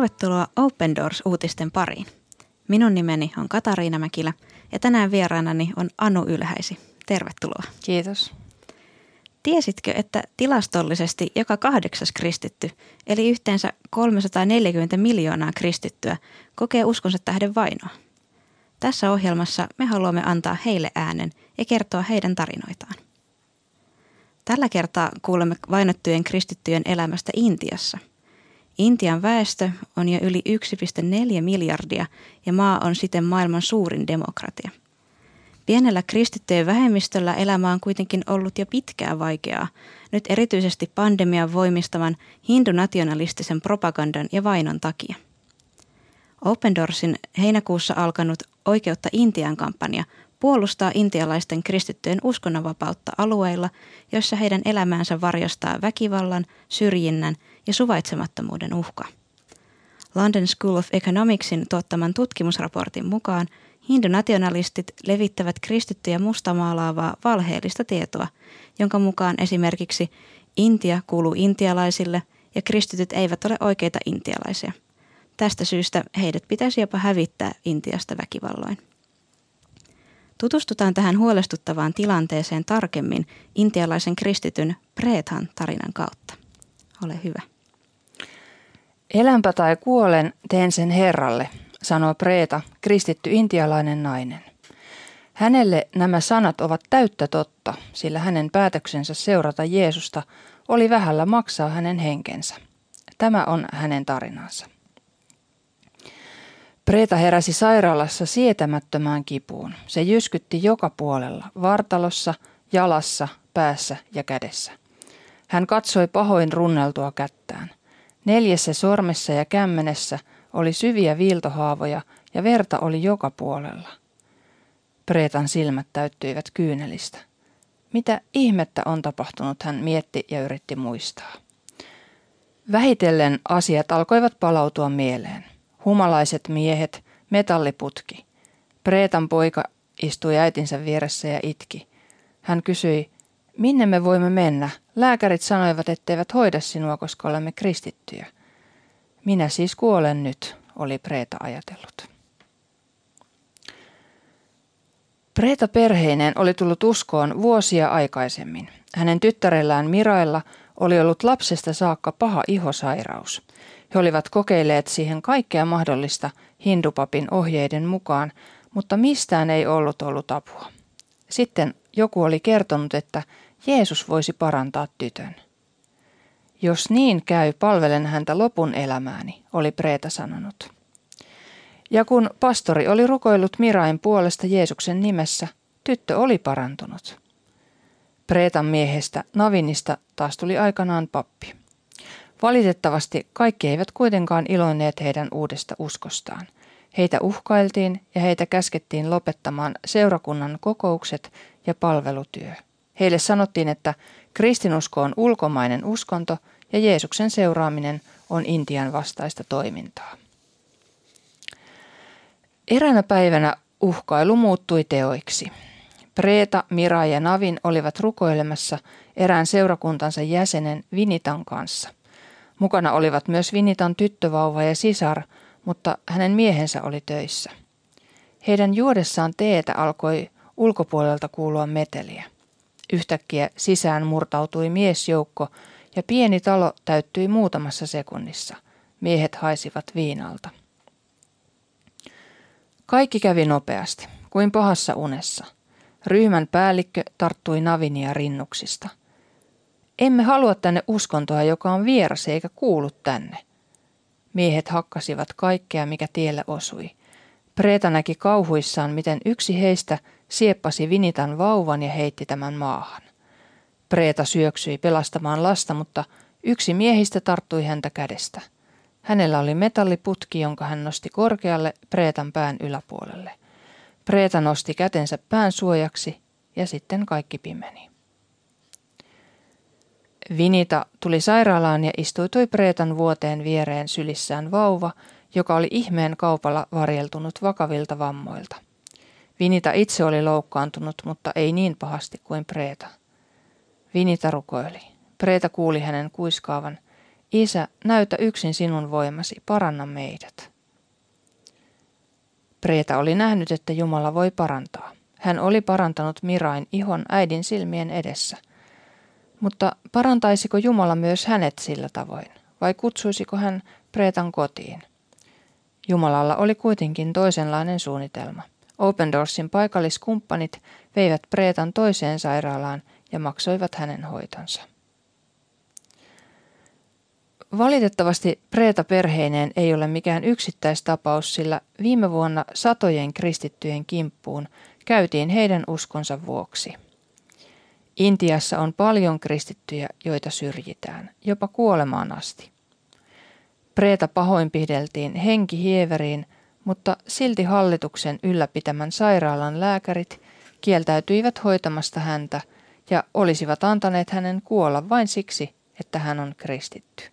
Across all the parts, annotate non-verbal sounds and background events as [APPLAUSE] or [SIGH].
Tervetuloa Open Doors-uutisten pariin. Minun nimeni on Katariina Mäkilä ja tänään vieraanani on Anu Ylhäisi. Tervetuloa. Kiitos. Tiesitkö, että tilastollisesti joka kahdeksas kristitty, eli yhteensä 340 miljoonaa kristittyä, kokee uskonsa tähden vainoa? Tässä ohjelmassa me haluamme antaa heille äänen ja kertoa heidän tarinoitaan. Tällä kertaa kuulemme vainottujen kristittyjen elämästä Intiassa. Intian väestö on jo yli 1,4 miljardia ja maa on siten maailman suurin demokratia. Pienellä kristittyjen vähemmistöllä elämä on kuitenkin ollut jo pitkään vaikeaa, nyt erityisesti pandemian voimistavan hindunationalistisen propagandan ja vainon takia. Open Doorsin heinäkuussa alkanut Oikeutta Intian kampanja puolustaa intialaisten kristittyjen uskonnonvapautta alueilla, joissa heidän elämäänsä varjostaa väkivallan, syrjinnän ja suvaitsemattomuuden uhka. London School of Economicsin tuottaman tutkimusraportin mukaan hindunationalistit levittävät kristittyjä mustamaalaavaa valheellista tietoa, jonka mukaan esimerkiksi Intia kuuluu intialaisille ja kristityt eivät ole oikeita intialaisia. Tästä syystä heidät pitäisi jopa hävittää Intiasta väkivalloin. Tutustutaan tähän huolestuttavaan tilanteeseen tarkemmin intialaisen kristityn Preethan tarinan kautta. Ole hyvä. Elänpä tai kuolen, teen sen Herralle, sanoo Preeta, kristitty intialainen nainen. Hänelle nämä sanat ovat täyttä totta, sillä hänen päätöksensä seurata Jeesusta oli vähällä maksaa hänen henkensä. Tämä on hänen tarinansa. Preeta heräsi sairaalassa sietämättömään kipuun. Se jyskytti joka puolella, vartalossa, jalassa, päässä ja kädessä. Hän katsoi pahoin runneltua kättään. Neljässä sormessa ja kämmenessä oli syviä viiltohaavoja ja verta oli joka puolella. Preetan silmät täyttyivät kyynelistä. Mitä ihmettä on tapahtunut, hän mietti ja yritti muistaa. Vähitellen asiat alkoivat palautua mieleen humalaiset miehet, metalliputki. Preetan poika istui äitinsä vieressä ja itki. Hän kysyi, minne me voimme mennä? Lääkärit sanoivat, etteivät hoida sinua, koska olemme kristittyjä. Minä siis kuolen nyt, oli Preeta ajatellut. Preeta perheineen oli tullut uskoon vuosia aikaisemmin. Hänen tyttärellään Mirailla oli ollut lapsesta saakka paha ihosairaus. He olivat kokeilleet siihen kaikkea mahdollista hindupapin ohjeiden mukaan, mutta mistään ei ollut ollut apua. Sitten joku oli kertonut, että Jeesus voisi parantaa tytön. Jos niin käy, palvelen häntä lopun elämääni, oli Preeta sanonut. Ja kun pastori oli rukoillut Mirain puolesta Jeesuksen nimessä, tyttö oli parantunut. Preetan miehestä Navinista taas tuli aikanaan pappi. Valitettavasti kaikki eivät kuitenkaan iloinneet heidän uudesta uskostaan. Heitä uhkailtiin ja heitä käskettiin lopettamaan seurakunnan kokoukset ja palvelutyö. Heille sanottiin, että kristinusko on ulkomainen uskonto ja Jeesuksen seuraaminen on Intian vastaista toimintaa. Eräänä päivänä uhkailu muuttui teoiksi. Preeta, Mira ja Navin olivat rukoilemassa erään seurakuntansa jäsenen Vinitan kanssa – Mukana olivat myös Vinitan tyttövauva ja sisar, mutta hänen miehensä oli töissä. Heidän juodessaan teetä alkoi ulkopuolelta kuulua meteliä. Yhtäkkiä sisään murtautui miesjoukko ja pieni talo täyttyi muutamassa sekunnissa. Miehet haisivat viinalta. Kaikki kävi nopeasti, kuin pahassa unessa. Ryhmän päällikkö tarttui Navinia rinnuksista – emme halua tänne uskontoa, joka on vieras eikä kuulu tänne. Miehet hakkasivat kaikkea, mikä tielle osui. Preeta näki kauhuissaan, miten yksi heistä sieppasi Vinitan vauvan ja heitti tämän maahan. Preeta syöksyi pelastamaan lasta, mutta yksi miehistä tarttui häntä kädestä. Hänellä oli metalliputki, jonka hän nosti korkealle Preetan pään yläpuolelle. Preeta nosti kätensä pään suojaksi ja sitten kaikki pimeni. Vinita tuli sairaalaan ja istuutui Preetan vuoteen viereen sylissään vauva, joka oli ihmeen kaupalla varjeltunut vakavilta vammoilta. Vinita itse oli loukkaantunut, mutta ei niin pahasti kuin Preeta. Vinita rukoili. Preeta kuuli hänen kuiskaavan, Isä, näytä yksin sinun voimasi, paranna meidät. Preeta oli nähnyt, että Jumala voi parantaa. Hän oli parantanut Mirain ihon äidin silmien edessä. Mutta parantaisiko Jumala myös hänet sillä tavoin, vai kutsuisiko hän Preetan kotiin? Jumalalla oli kuitenkin toisenlainen suunnitelma. Open Doorsin paikalliskumppanit veivät Preetan toiseen sairaalaan ja maksoivat hänen hoitonsa. Valitettavasti Preeta perheineen ei ole mikään yksittäistapaus, sillä viime vuonna satojen kristittyjen kimppuun käytiin heidän uskonsa vuoksi. Intiassa on paljon kristittyjä, joita syrjitään, jopa kuolemaan asti. Preeta pahoinpihdeltiin henkihieveriin, mutta silti hallituksen ylläpitämän sairaalan lääkärit kieltäytyivät hoitamasta häntä ja olisivat antaneet hänen kuolla vain siksi, että hän on kristitty.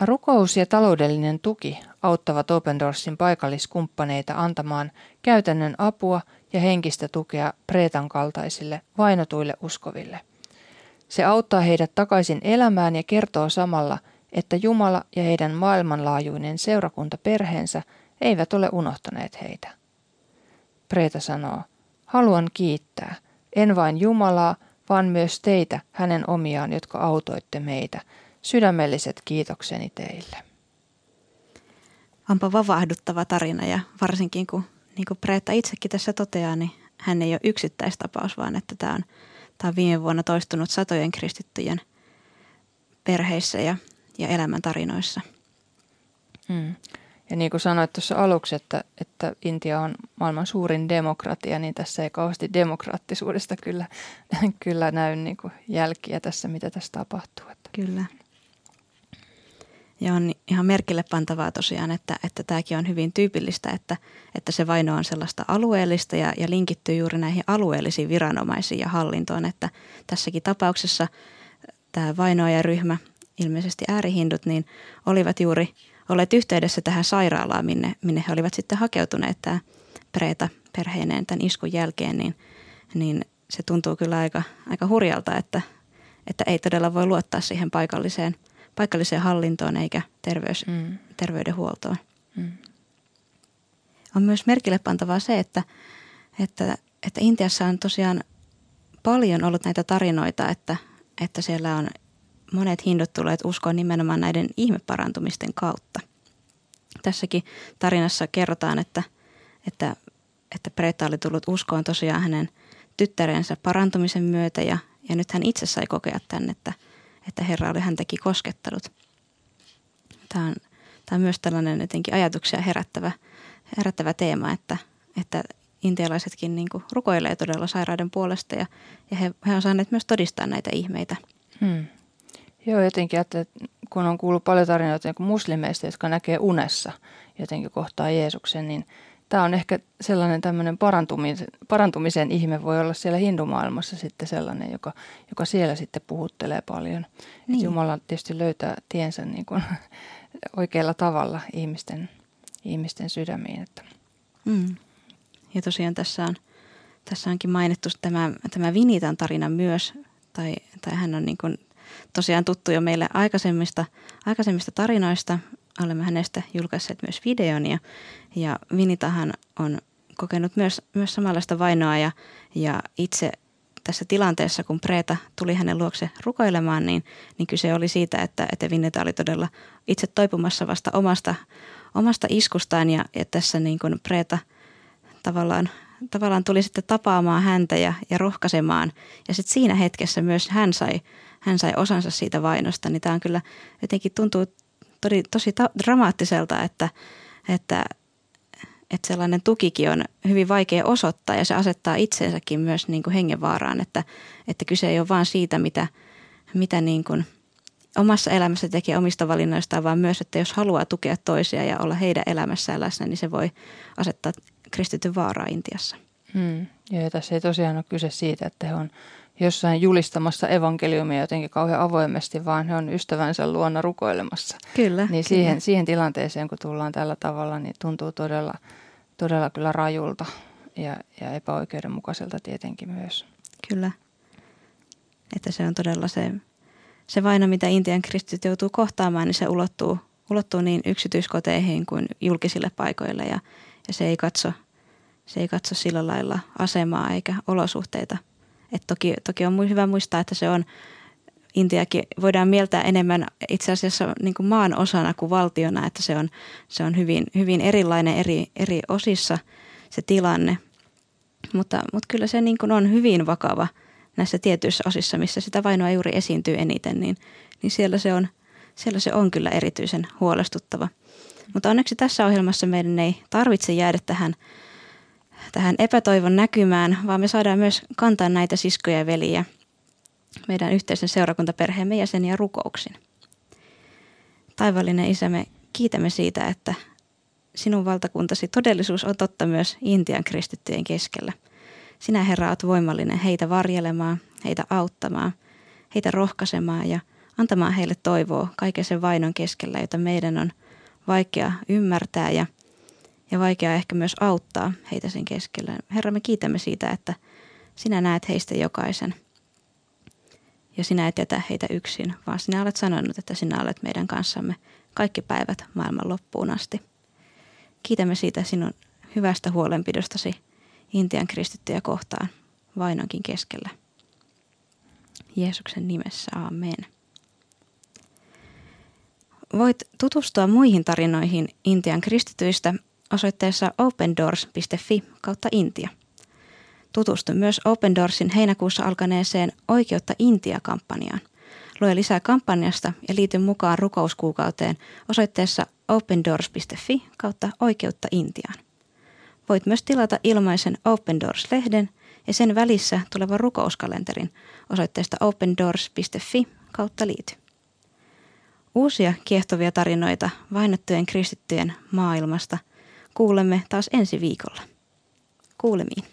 Rukous ja taloudellinen tuki auttavat Open Doorsin paikalliskumppaneita antamaan käytännön apua ja henkistä tukea Preetan kaltaisille vainotuille uskoville. Se auttaa heidät takaisin elämään ja kertoo samalla, että Jumala ja heidän maailmanlaajuinen seurakunta perheensä eivät ole unohtaneet heitä. Preeta sanoo, haluan kiittää, en vain Jumalaa, vaan myös teitä, hänen omiaan, jotka autoitte meitä – Sydämelliset kiitokseni teille. Onpa vavahduttava tarina ja varsinkin kun, niin kuin Preetta itsekin tässä toteaa, niin hän ei ole yksittäistapaus, vaan että tämä on, tämä on viime vuonna toistunut satojen kristittyjen perheissä ja, ja elämäntarinoissa. Hmm. Ja niin kuin sanoit tuossa aluksi, että, että Intia on maailman suurin demokratia, niin tässä ei kauheasti demokraattisuudesta kyllä, [LAUGHS] kyllä näy niin kuin jälkiä tässä, mitä tässä tapahtuu. Kyllä. Ja on ihan merkille pantavaa tosiaan, että, että tämäkin on hyvin tyypillistä, että, että se vaino on sellaista alueellista ja, ja linkittyy juuri näihin alueellisiin viranomaisiin ja hallintoon, että tässäkin tapauksessa tämä vainoajaryhmä, ilmeisesti äärihindut, niin olivat juuri olleet yhteydessä tähän sairaalaan, minne, minne he olivat sitten hakeutuneet tämä Preeta perheineen tämän iskun jälkeen, niin, niin se tuntuu kyllä aika, aika hurjalta, että, että ei todella voi luottaa siihen paikalliseen – paikalliseen hallintoon eikä terveys, mm. terveydenhuoltoon. Mm. On myös merkille pantavaa se, että, että, että Intiassa on tosiaan paljon ollut näitä tarinoita, että, että siellä on monet hindut tulleet uskoon nimenomaan näiden ihmeparantumisten kautta. Tässäkin tarinassa kerrotaan, että, että, että Preta oli tullut uskoon tosiaan hänen tyttärensä parantumisen myötä ja, ja nyt hän itse sai kokea tämän, että – että Herra oli häntäkin koskettanut. Tämä on, tämä on myös tällainen jotenkin ajatuksia herättävä, herättävä teema, että, että intialaisetkin niin kuin rukoilee todella sairauden puolesta ja, ja he, he on saaneet myös todistaa näitä ihmeitä. Hmm. Joo, jotenkin, että kun on kuullut paljon tarinoita niin muslimeista, jotka näkee unessa jotenkin kohtaa Jeesuksen, niin tämä on ehkä sellainen tämmöinen parantumisen, parantumisen ihme voi olla siellä hindumaailmassa sitten sellainen, joka, joka siellä sitten puhuttelee paljon. Niin. Jumala tietysti löytää tiensä niin kuin [LAUGHS] oikealla tavalla ihmisten, ihmisten sydämiin. Että. Mm. Ja tosiaan tässä, on, tässä onkin mainittu tämä, tämä Vinitan tarina myös, tai, tai hän on niin kuin tosiaan tuttu jo meille aikaisemmista, aikaisemmista tarinoista olemme hänestä julkaisseet myös videon ja, ja Vinitahan on kokenut myös, myös samanlaista vainoa ja, ja itse tässä tilanteessa, kun Preeta tuli hänen luokse rukoilemaan, niin, niin kyse oli siitä, että, että Vinita oli todella itse toipumassa vasta omasta, omasta iskustaan ja, ja tässä niin kuin Preeta tavallaan, tavallaan tuli sitten tapaamaan häntä ja, ja rohkaisemaan. Ja sitten siinä hetkessä myös hän sai, hän sai osansa siitä vainosta, niin tämä on kyllä jotenkin tuntuu tosi, tosi ta- dramaattiselta, että, että, että sellainen tukikin on hyvin vaikea osoittaa ja se asettaa itsensäkin myös niin kuin hengenvaaraan, että, että kyse ei ole vain siitä, mitä, mitä niin kuin omassa elämässä tekee omista valinnoistaan, vaan myös, että jos haluaa tukea toisia ja olla heidän elämässään läsnä, niin se voi asettaa kristityn vaaraa Intiassa. Hmm. Ja tässä ei tosiaan ole kyse siitä, että he on jossain julistamassa evankeliumia jotenkin kauhean avoimesti, vaan he on ystävänsä luona rukoilemassa. Kyllä. Niin kyllä. Siihen, siihen tilanteeseen, kun tullaan tällä tavalla, niin tuntuu todella, todella kyllä rajulta ja, ja epäoikeudenmukaiselta tietenkin myös. Kyllä. Että se on todella se, se vaino, mitä Intian kristityt joutuu kohtaamaan, niin se ulottuu, ulottuu niin yksityiskoteihin kuin julkisille paikoille ja, ja se, ei katso, se ei katso sillä lailla asemaa eikä olosuhteita. Et toki, toki on hyvä muistaa, että se on Intiakin voidaan mieltää enemmän itse asiassa niin kuin maan osana kuin valtiona, että se on, se on hyvin, hyvin erilainen eri, eri osissa se tilanne. Mutta, mutta kyllä se niin kuin on hyvin vakava näissä tietyissä osissa, missä sitä vainoa juuri esiintyy eniten, niin, niin siellä, se on, siellä se on kyllä erityisen huolestuttava. Mutta onneksi tässä ohjelmassa meidän ei tarvitse jäädä tähän, tähän epätoivon näkymään, vaan me saadaan myös kantaa näitä siskoja ja veliä – meidän yhteisen seurakuntaperheemme jäseniä rukouksin. Taivallinen Isä, me kiitämme siitä, että sinun valtakuntasi todellisuus on totta myös Intian kristittyjen keskellä. Sinä Herra olet voimallinen heitä varjelemaan, heitä auttamaan, heitä rohkaisemaan ja antamaan heille toivoa kaiken sen vainon keskellä, jota meidän on vaikea ymmärtää ja, ja vaikea ehkä myös auttaa heitä sen keskellä. Herra, me kiitämme siitä, että sinä näet heistä jokaisen – ja sinä et jätä heitä yksin, vaan sinä olet sanonut, että sinä olet meidän kanssamme kaikki päivät maailman loppuun asti. Kiitämme siitä sinun hyvästä huolenpidostasi Intian kristittyjä kohtaan vainonkin keskellä. Jeesuksen nimessä, amen. Voit tutustua muihin tarinoihin Intian kristityistä osoitteessa opendoors.fi kautta Intia. Tutustu myös Open Doorsin heinäkuussa alkaneeseen Oikeutta Intia-kampanjaan. Lue lisää kampanjasta ja liity mukaan rukouskuukauteen osoitteessa opendoors.fi kautta Oikeutta Intiaan. Voit myös tilata ilmaisen Open Doors-lehden ja sen välissä tulevan rukouskalenterin osoitteesta opendoors.fi kautta liity. Uusia kiehtovia tarinoita vainottujen kristittyjen maailmasta kuulemme taas ensi viikolla. Kuulemiin.